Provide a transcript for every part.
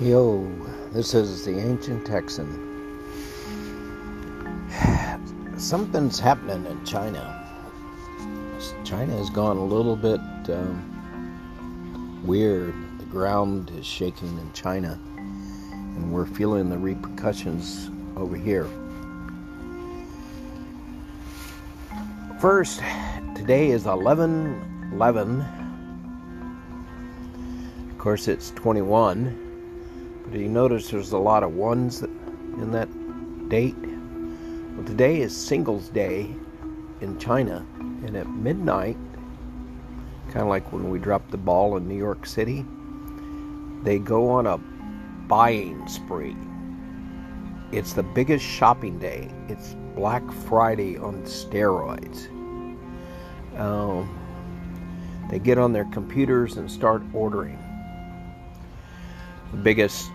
Yo, this is the Ancient Texan. Something's happening in China. China has gone a little bit um, weird. The ground is shaking in China, and we're feeling the repercussions over here. First, today is 11 11. Of course, it's 21 do you notice there's a lot of ones in that date? Well, today is Singles Day in China, and at midnight, kind of like when we dropped the ball in New York City, they go on a buying spree. It's the biggest shopping day. It's Black Friday on steroids. Um, they get on their computers and start ordering. The biggest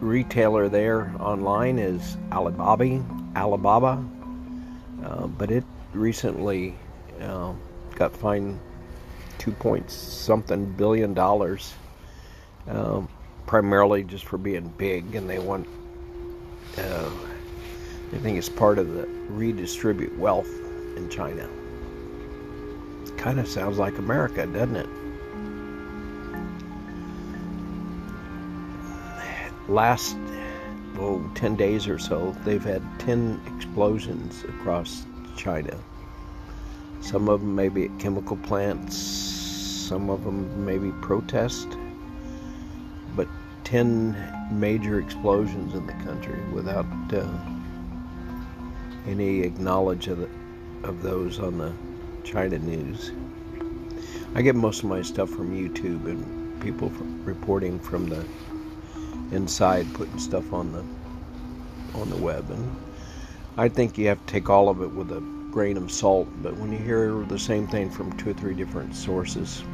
retailer there online is Alibaba, Alibaba, uh, but it recently uh, got fined two point something billion dollars, uh, primarily just for being big, and they want. Uh, I think it's part of the redistribute wealth in China. Kind of sounds like America, doesn't it? Last oh, 10 days or so, they've had 10 explosions across China. Some of them may be at chemical plants, some of them may be protest, but 10 major explosions in the country without uh, any acknowledge of, the, of those on the China news. I get most of my stuff from YouTube and people reporting from the inside putting stuff on the on the web. And I think you have to take all of it with a grain of salt but when you hear the same thing from two or three different sources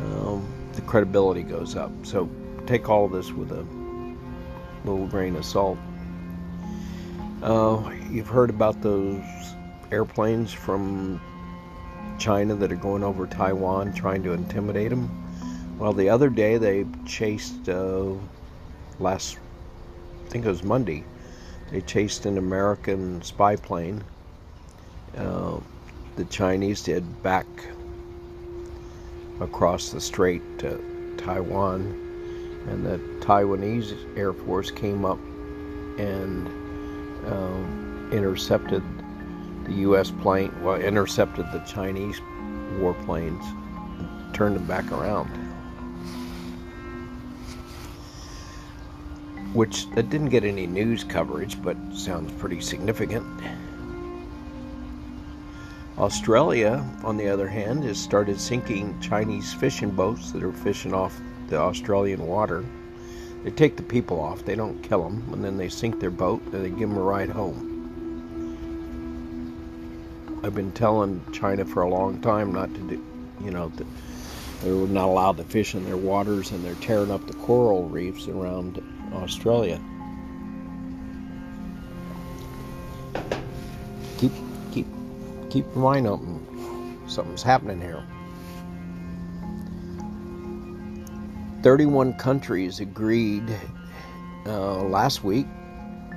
um, the credibility goes up. So take all of this with a little grain of salt. Uh, you've heard about those airplanes from China that are going over Taiwan trying to intimidate them well the other day they chased uh, last, I think it was Monday, they chased an American spy plane. Uh, the Chinese did back across the strait to Taiwan, and the Taiwanese Air Force came up and um, intercepted the U.S. plane, well, intercepted the Chinese warplanes, turned them back around. Which that didn't get any news coverage, but sounds pretty significant. Australia, on the other hand, has started sinking Chinese fishing boats that are fishing off the Australian water. They take the people off, they don't kill them, and then they sink their boat and they give them a ride home. I've been telling China for a long time not to do, you know, they're not allowed to fish in their waters and they're tearing up the coral reefs around Australia. Keep keep keep your mind open. Something's happening here. 31 countries agreed uh, last week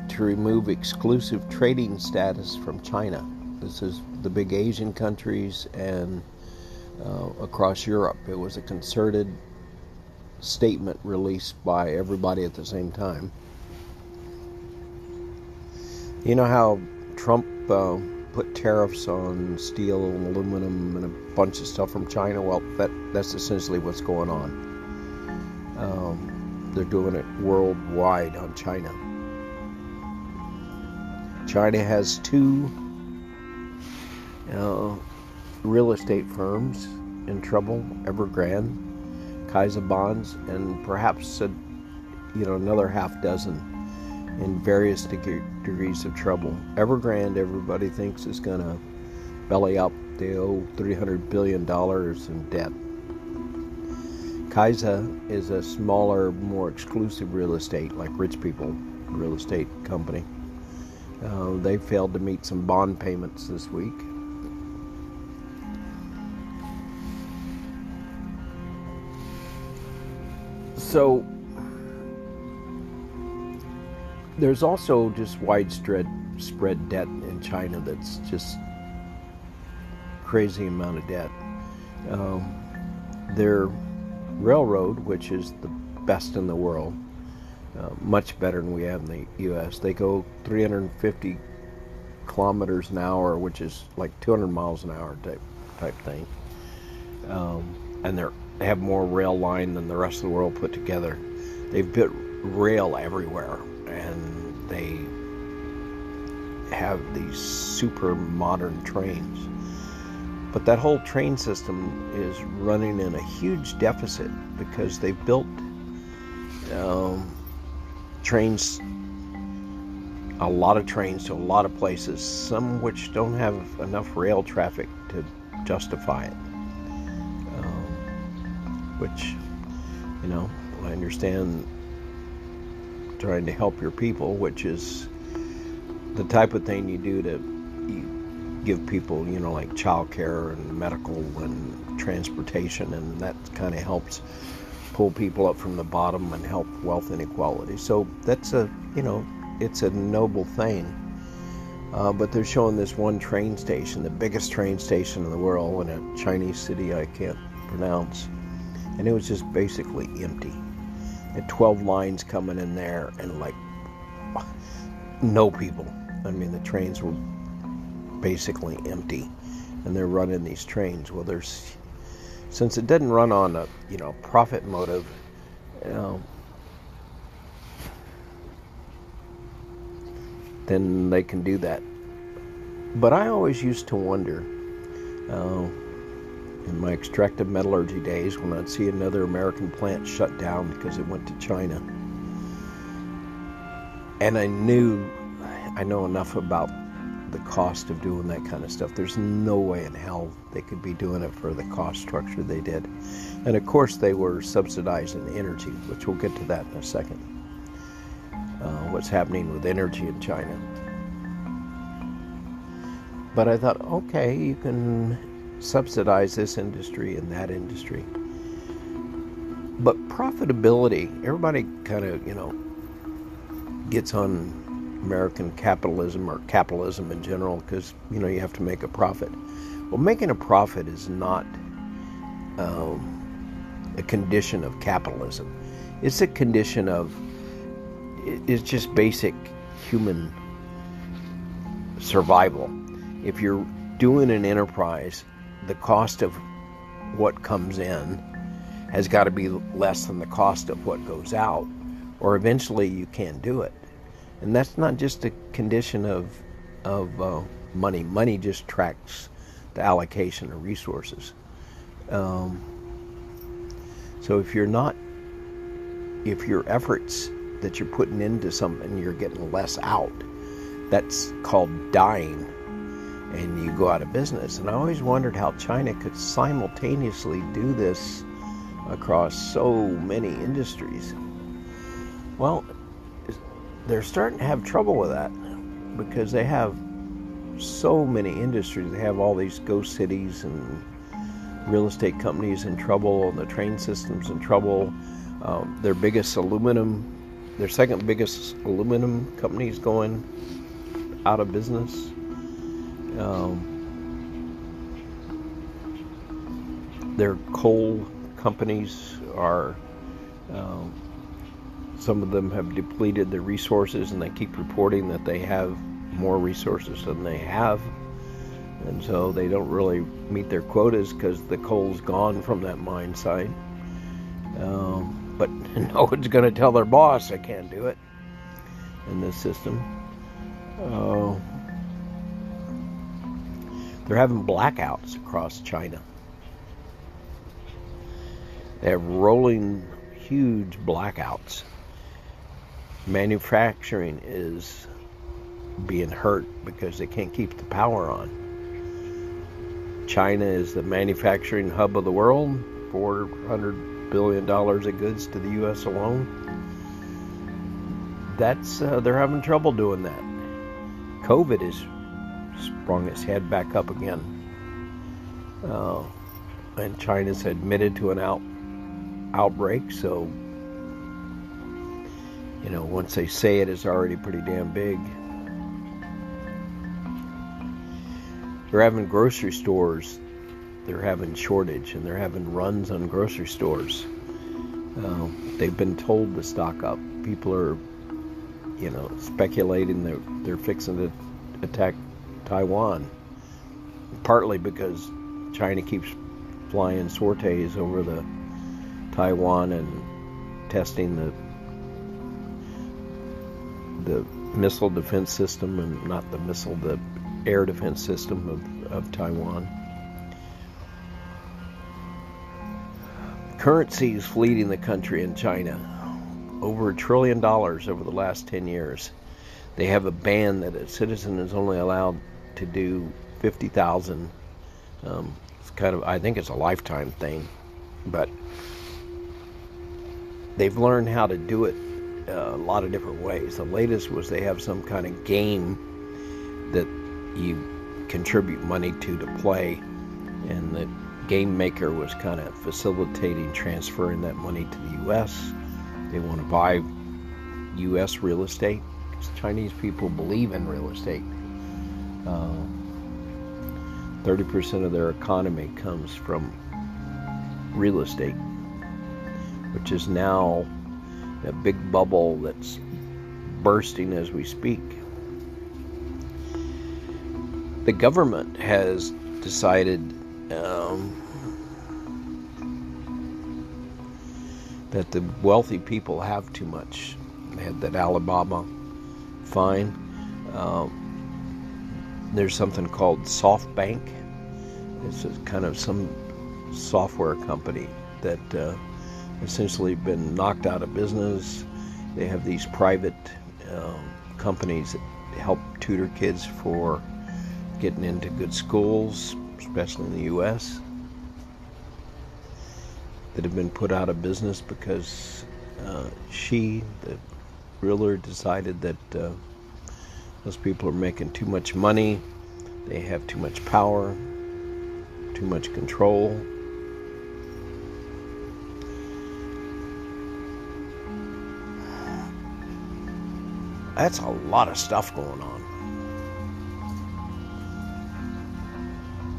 to remove exclusive trading status from China. This is the big Asian countries and uh, across Europe. It was a concerted statement released by everybody at the same time. You know how Trump uh, put tariffs on steel and aluminum and a bunch of stuff from China? Well, that that's essentially what's going on. Um, they're doing it worldwide on China. China has two uh, real estate firms in trouble, Evergrande Kaisa bonds, and perhaps a, you know another half dozen in various degrees of trouble. Evergrande, everybody thinks is going to belly up. They owe 300 billion dollars in debt. Kaisa is a smaller, more exclusive real estate, like rich people real estate company. Uh, they failed to meet some bond payments this week. So there's also just widespread spread debt in China that's just crazy amount of debt. Um, their railroad, which is the best in the world, uh, much better than we have in the U.S. They go 350 kilometers an hour, which is like 200 miles an hour type type thing. Um, and they have more rail line than the rest of the world put together. They've built rail everywhere, and they have these super modern trains. But that whole train system is running in a huge deficit because they've built um, trains, a lot of trains to a lot of places, some which don't have enough rail traffic to justify it. Which, you know, I understand trying to help your people, which is the type of thing you do to give people, you know, like child care and medical and transportation, and that kind of helps pull people up from the bottom and help wealth inequality. So that's a, you know, it's a noble thing. Uh, but they're showing this one train station, the biggest train station in the world, in a Chinese city I can't pronounce, and it was just basically empty. And 12 lines coming in there, and like no people. I mean, the trains were basically empty, and they're running these trains. Well, there's since it didn't run on a you know profit motive. You know, then they can do that. But I always used to wonder, uh, in my extractive metallurgy days, when I'd see another American plant shut down because it went to China, and I knew, I know enough about the cost of doing that kind of stuff. There's no way in hell they could be doing it for the cost structure they did. And of course, they were subsidizing energy, which we'll get to that in a second. Uh, what's happening with energy in China. But I thought, okay, you can subsidize this industry and that industry. But profitability, everybody kind of, you know, gets on American capitalism or capitalism in general because you know you have to make a profit. Well, making a profit is not um, a condition of capitalism. It's a condition of it's just basic human survival. If you're doing an enterprise, the cost of what comes in has got to be less than the cost of what goes out, or eventually you can't do it. And that's not just a condition of of uh, money. Money just tracks the allocation of resources. Um, so if you're not, if your efforts that you're putting into something, you're getting less out, that's called dying, and you go out of business. And I always wondered how China could simultaneously do this across so many industries. Well, they're starting to have trouble with that because they have so many industries. They have all these ghost cities and real estate companies in trouble, and the train systems in trouble. Um, their biggest aluminum, their second biggest aluminum company is going out of business. Um, their coal companies are um, some of them have depleted their resources and they keep reporting that they have more resources than they have. And so they don't really meet their quotas because the coal's gone from that mine site. Um, but no one's going to tell their boss they can't do it in this system. Uh, they're having blackouts across China. They have rolling huge blackouts manufacturing is being hurt because they can't keep the power on. China is the manufacturing hub of the world, $400 billion of goods to the U.S. alone. That's uh, they're having trouble doing that. COVID has sprung its head back up again, uh, and China's admitted to an out outbreak. So you know, once they say it, it's already pretty damn big. They're having grocery stores, they're having shortage, and they're having runs on grocery stores. Uh, they've been told to stock up. People are, you know, speculating they're they're fixing to attack Taiwan, partly because China keeps flying sorties over the Taiwan and testing the the missile defense system and not the missile the air defense system of, of Taiwan. Currency is fleeing the country in China. Over a trillion dollars over the last 10 years. They have a ban that a citizen is only allowed to do 50,000. Um, it's kind of, I think it's a lifetime thing, but they've learned how to do it uh, a lot of different ways. The latest was they have some kind of game that you contribute money to to play, and the game maker was kind of facilitating transferring that money to the U.S. They want to buy U.S. real estate Chinese people believe in real estate. Uh, 30% of their economy comes from real estate, which is now a big bubble that's bursting as we speak. The government has decided um, that the wealthy people have too much. They had that Alibaba fine. Um, there's something called SoftBank. It's kind of some software company that uh, essentially been knocked out of business. They have these private um, companies that help tutor kids for getting into good schools, especially in the U.S., that have been put out of business because uh, Xi, the ruler, decided that uh, those people are making too much money, they have too much power, too much control. That's a lot of stuff going on.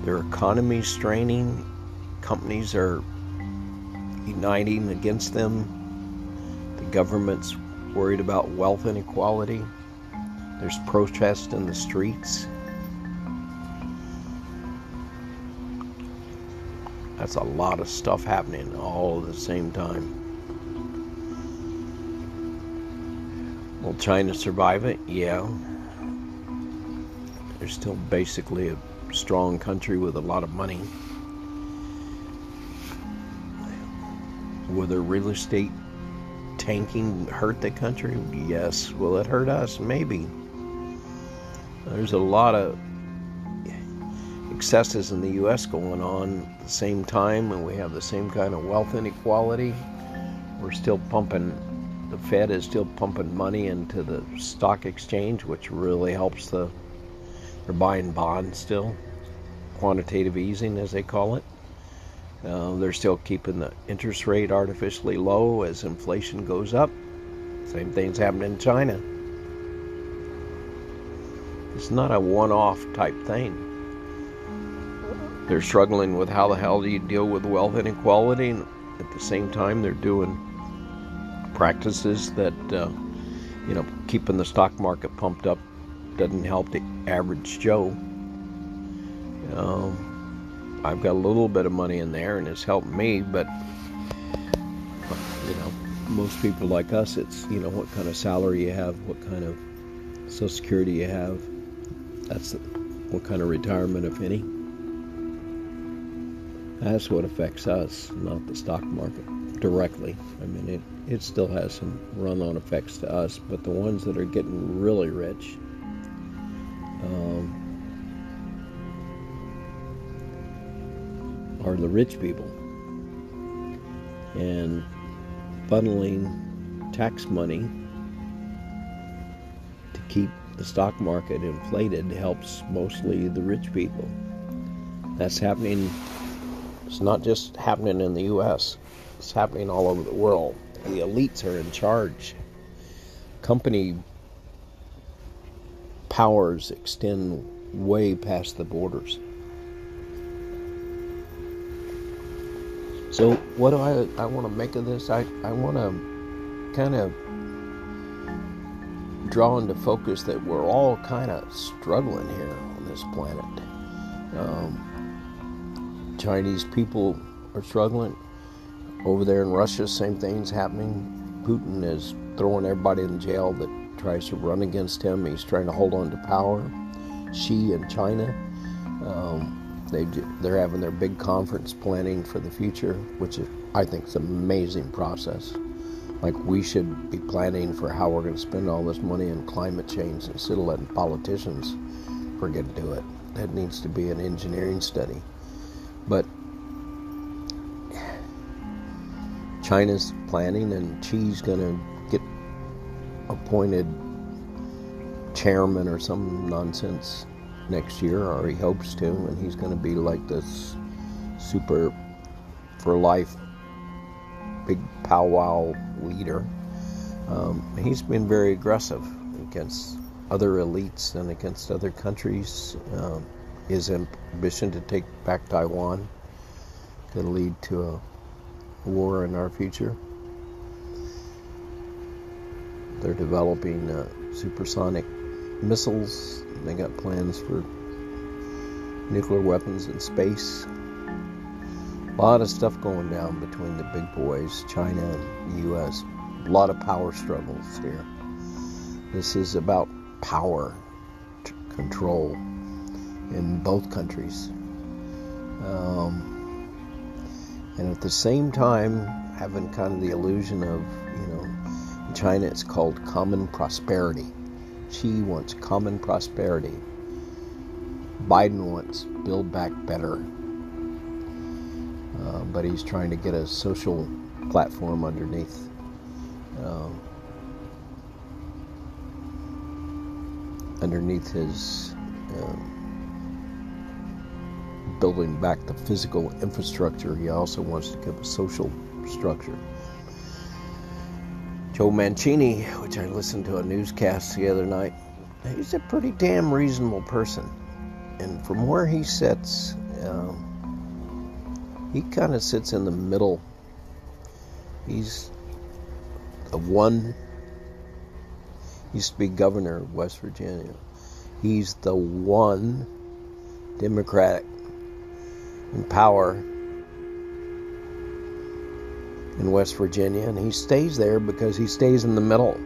Their economy's straining. Companies are uniting against them. The government's worried about wealth inequality. There's protests in the streets. That's a lot of stuff happening all at the same time. Will China survive it? Yeah. They're still basically a strong country with a lot of money. Will their real estate tanking hurt the country? Yes. Will it hurt us? Maybe. There's a lot of excesses in the U.S. going on at the same time, and we have the same kind of wealth inequality. We're still pumping, the Fed is still pumping money into the stock exchange, which really helps the they're buying bonds still, quantitative easing as they call it. Uh, they're still keeping the interest rate artificially low as inflation goes up. Same thing's happening in China. It's not a one off type thing. They're struggling with how the hell do you deal with wealth inequality, and at the same time, they're doing practices that, uh, you know, keeping the stock market pumped up doesn't help the average Joe. Um, I've got a little bit of money in there and it's helped me, but you know, most people like us, it's you know what kind of salary you have, what kind of Social Security you have. That's what kind of retirement, if any. That's what affects us, not the stock market directly. I mean, it, it still has some run on effects to us, but the ones that are getting really rich um, are the rich people. And funneling tax money to keep the stock market inflated helps mostly the rich people. That's happening, it's not just happening in the US, it's happening all over the world. The elites are in charge. company powers extend way past the borders. So, what do I I want to make of this? I I want to kind of draw into focus that we're all kind of struggling here on this planet. Um, Chinese people are struggling. Over there in Russia, same thing's happening. Putin is throwing everybody in jail that tries to run against him. He's trying to hold on to power. Xi in China, um, they they're having their big conference planning for the future, which is, I think is an amazing process. Like we should be planning for how we're going to spend all this money on climate change instead of letting politicians forget to do it. That needs to be an engineering study. But China's planning, and Xi's going to get appointed chairman or some nonsense next year, or he hopes to, and he's going to be like this super for life big powwow leader. Um, he's been very aggressive against other elites and against other countries. Um, his ambition to take back Taiwan could lead to a war in our future. They're developing uh, supersonic missiles. They got plans for nuclear weapons in space. A lot of stuff going down between the big boys, China and the U.S. A lot of power struggles here. This is about power control in both countries. Um, and at the same time having kind of the illusion of, you know, in China it's called common prosperity. Xi wants common prosperity. Biden wants build back better. Uh, but he's trying to get a social platform underneath. Uh, underneath his uh, building back the physical infrastructure, he also wants to give a social structure. Joe Mancini, which I listened to a newscast the other night, he's a pretty damn reasonable person. And from where he sits, um, he kind of sits in the middle. He's the one, used to be governor of West Virginia. He's the one Democratic in power in West Virginia, and he stays there because he stays in the middle.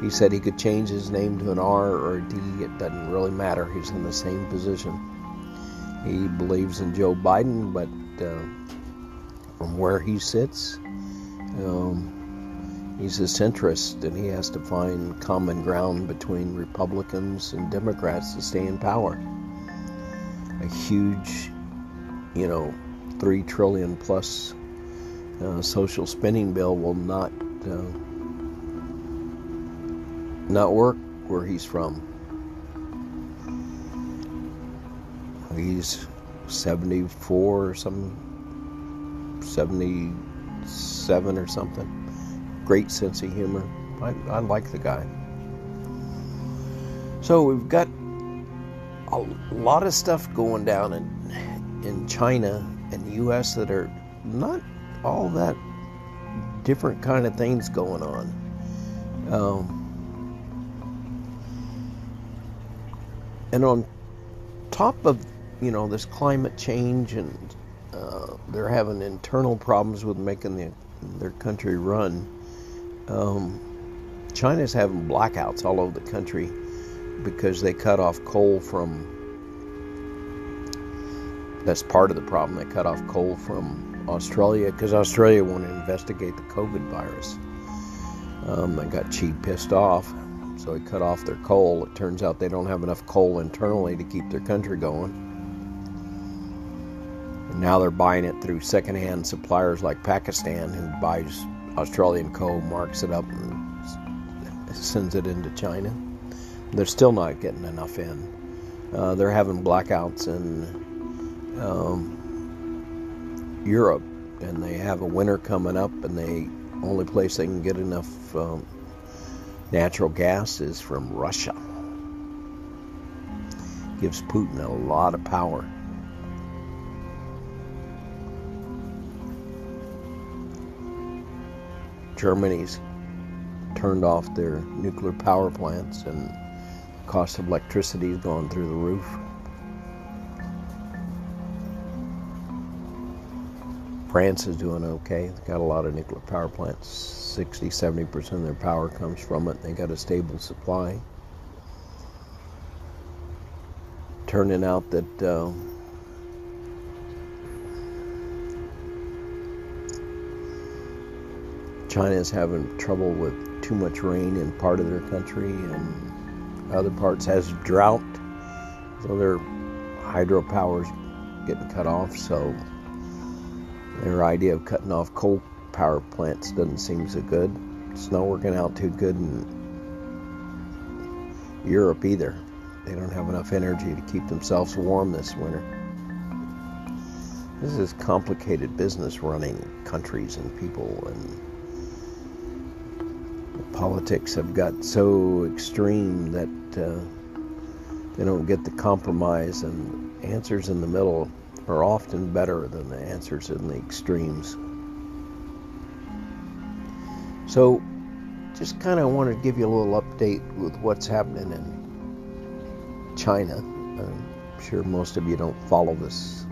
He said he could change his name to an R or a D, it doesn't really matter. He's in the same position. He believes in Joe Biden, but uh, from where he sits, um, he's a centrist, and he has to find common ground between Republicans and Democrats to stay in power. A huge you know, three trillion plus uh, social spending bill will not uh, not work where he's from. He's 74 or some 77 or something. Great sense of humor. I, I like the guy. So we've got a lot of stuff going down in in China and the U.S. that are not all that different kind of things going on. Um, and on top of you know this climate change and uh, they're having internal problems with making the, their country run. Um, China's having blackouts all over the country because they cut off coal from that's part of the problem. They cut off coal from Australia because Australia wanted to investigate the COVID virus. Um, they got Xi pissed off, so he cut off their coal. It turns out they don't have enough coal internally to keep their country going. And now they're buying it through secondhand suppliers like Pakistan, who buys Australian coal, marks it up, and sends it into China. They're still not getting enough in. Uh, they're having blackouts in um, Europe, and they have a winter coming up, and the only place they can get enough um, Natural gas is from Russia. Gives Putin a lot of power. Germany's turned off their nuclear power plants and the cost of electricity has gone through the roof. France is doing okay. They've got a lot of nuclear power plants. 60, 70% of their power comes from it. They got a stable supply. Turning out that uh, China is having trouble with too much rain in part of their country, and other parts has drought, so their hydropower is getting cut off. So their idea of cutting off coal power plants doesn't seem so good. It's not working out too good in Europe either. They don't have enough energy to keep themselves warm this winter. This is complicated business running countries and people and politics have got so extreme that uh, they don't get the compromise and answers in the middle are often better than the answers in the extremes. So, just kind of wanted to give you a little update with what's happening in China. I'm sure most of you don't follow this.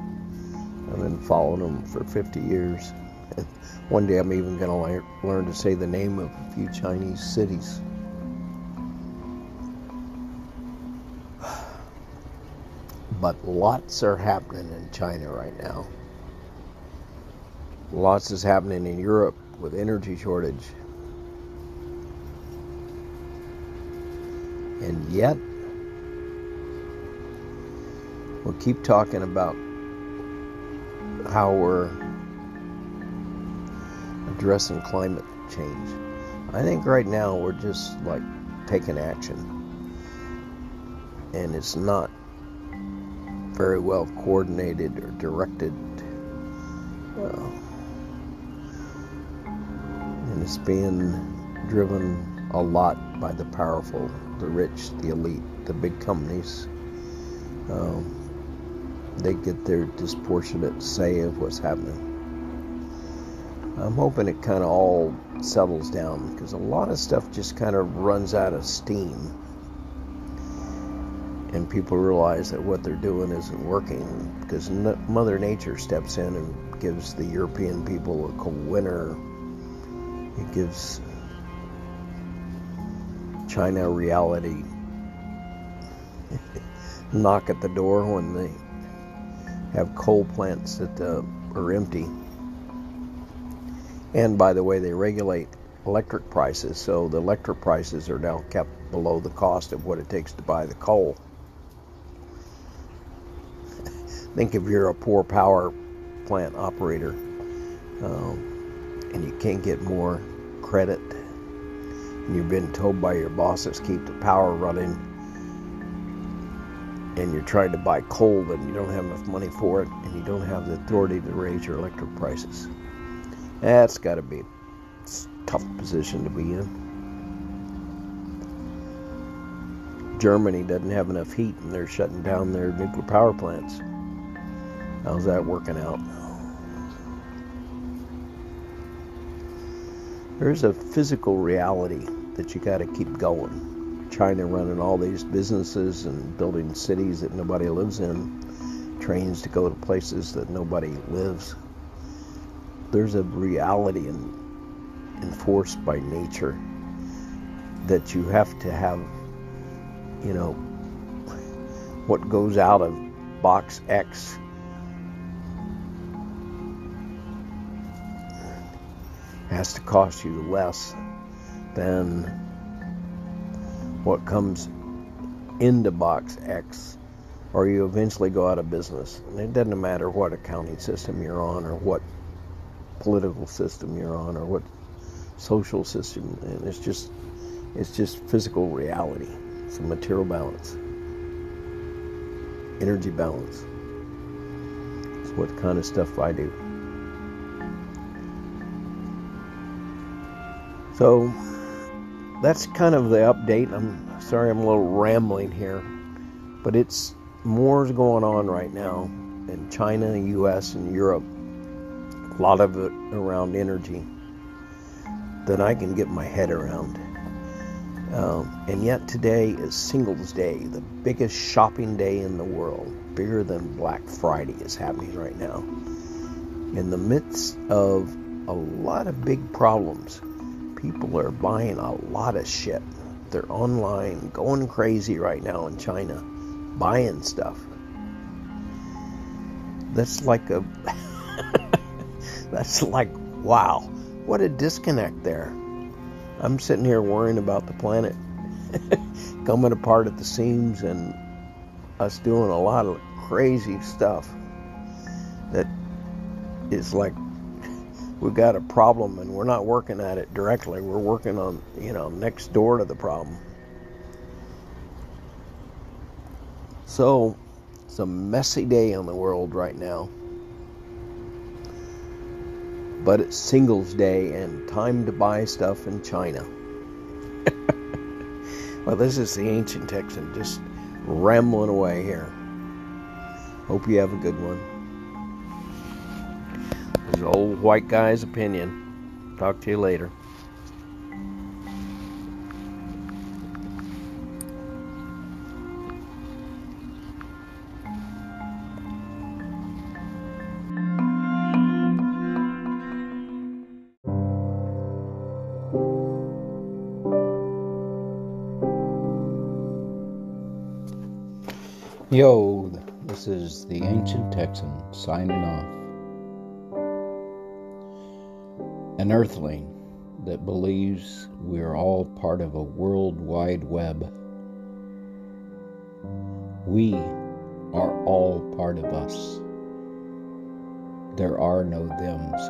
I've been following them for 50 years. One day I'm even going to learn to say the name of a few Chinese cities. But lots are happening in China right now. Lots is happening in Europe with energy shortage. And yet, we'll keep talking about how we're addressing climate change. I think right now we're just like taking action. And it's not very well coordinated or directed. Uh, and it's being driven a lot by the powerful, the rich, the elite, the big companies. Um, they get their disproportionate say of what's happening. I'm hoping it kind of all settles down because a lot of stuff just kind of runs out of steam and people realize that what they're doing isn't working because Mother Nature steps in and gives the European people a cold winter. It gives China reality knock at the door when they have coal plants that uh, are empty. And by the way, they regulate electric prices, so the electric prices are now kept below the cost of what it takes to buy the coal. Think if you're a poor power plant operator um, and you can't get more credit, and you've been told by your bosses keep the power running, and you're trying to buy coal and you don't have enough money for it, and you don't have the authority to raise your electric prices. That's got to be a tough position to be in. Germany doesn't have enough heat and they're shutting down their nuclear power plants. How's that working out? There's a physical reality that you got to keep going. China running all these businesses and building cities that nobody lives in, trains to go to places that nobody lives. There's a reality in, enforced by nature that you have to have, you know, what goes out of box X has to cost you less than what comes into box X or you eventually go out of business. And it doesn't matter what accounting system you're on or what political system you're on or what social system and it's just it's just physical reality. It's a material balance. Energy balance. It's what kind of stuff I do. So, that's kind of the update. I'm sorry I'm a little rambling here, but it's more's going on right now in China, US, and Europe. A lot of it around energy that I can get my head around. Um, and yet today is Singles Day, the biggest shopping day in the world, bigger than Black Friday is happening right now. In the midst of a lot of big problems, people are buying a lot of shit. They're online, going crazy right now in China, buying stuff. That's like a. that's like, wow, what a disconnect there. I'm sitting here worrying about the planet coming apart at the seams and us doing a lot of crazy stuff that is like we've got a problem and we're not working at it directly. We're working on, you know, next door to the problem. So, it's a messy day in the world right now. But it's Singles Day and time to buy stuff in China. well, this is the Ancient Texan just rambling away here. Hope you have a good one. This is old white guy's opinion. Talk to you later. Yo, this is the Ancient Texan signing off. An earthling that believes we are all part of a world wide web. We are all part of us. There are no thems.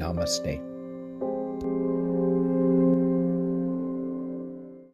Namaste.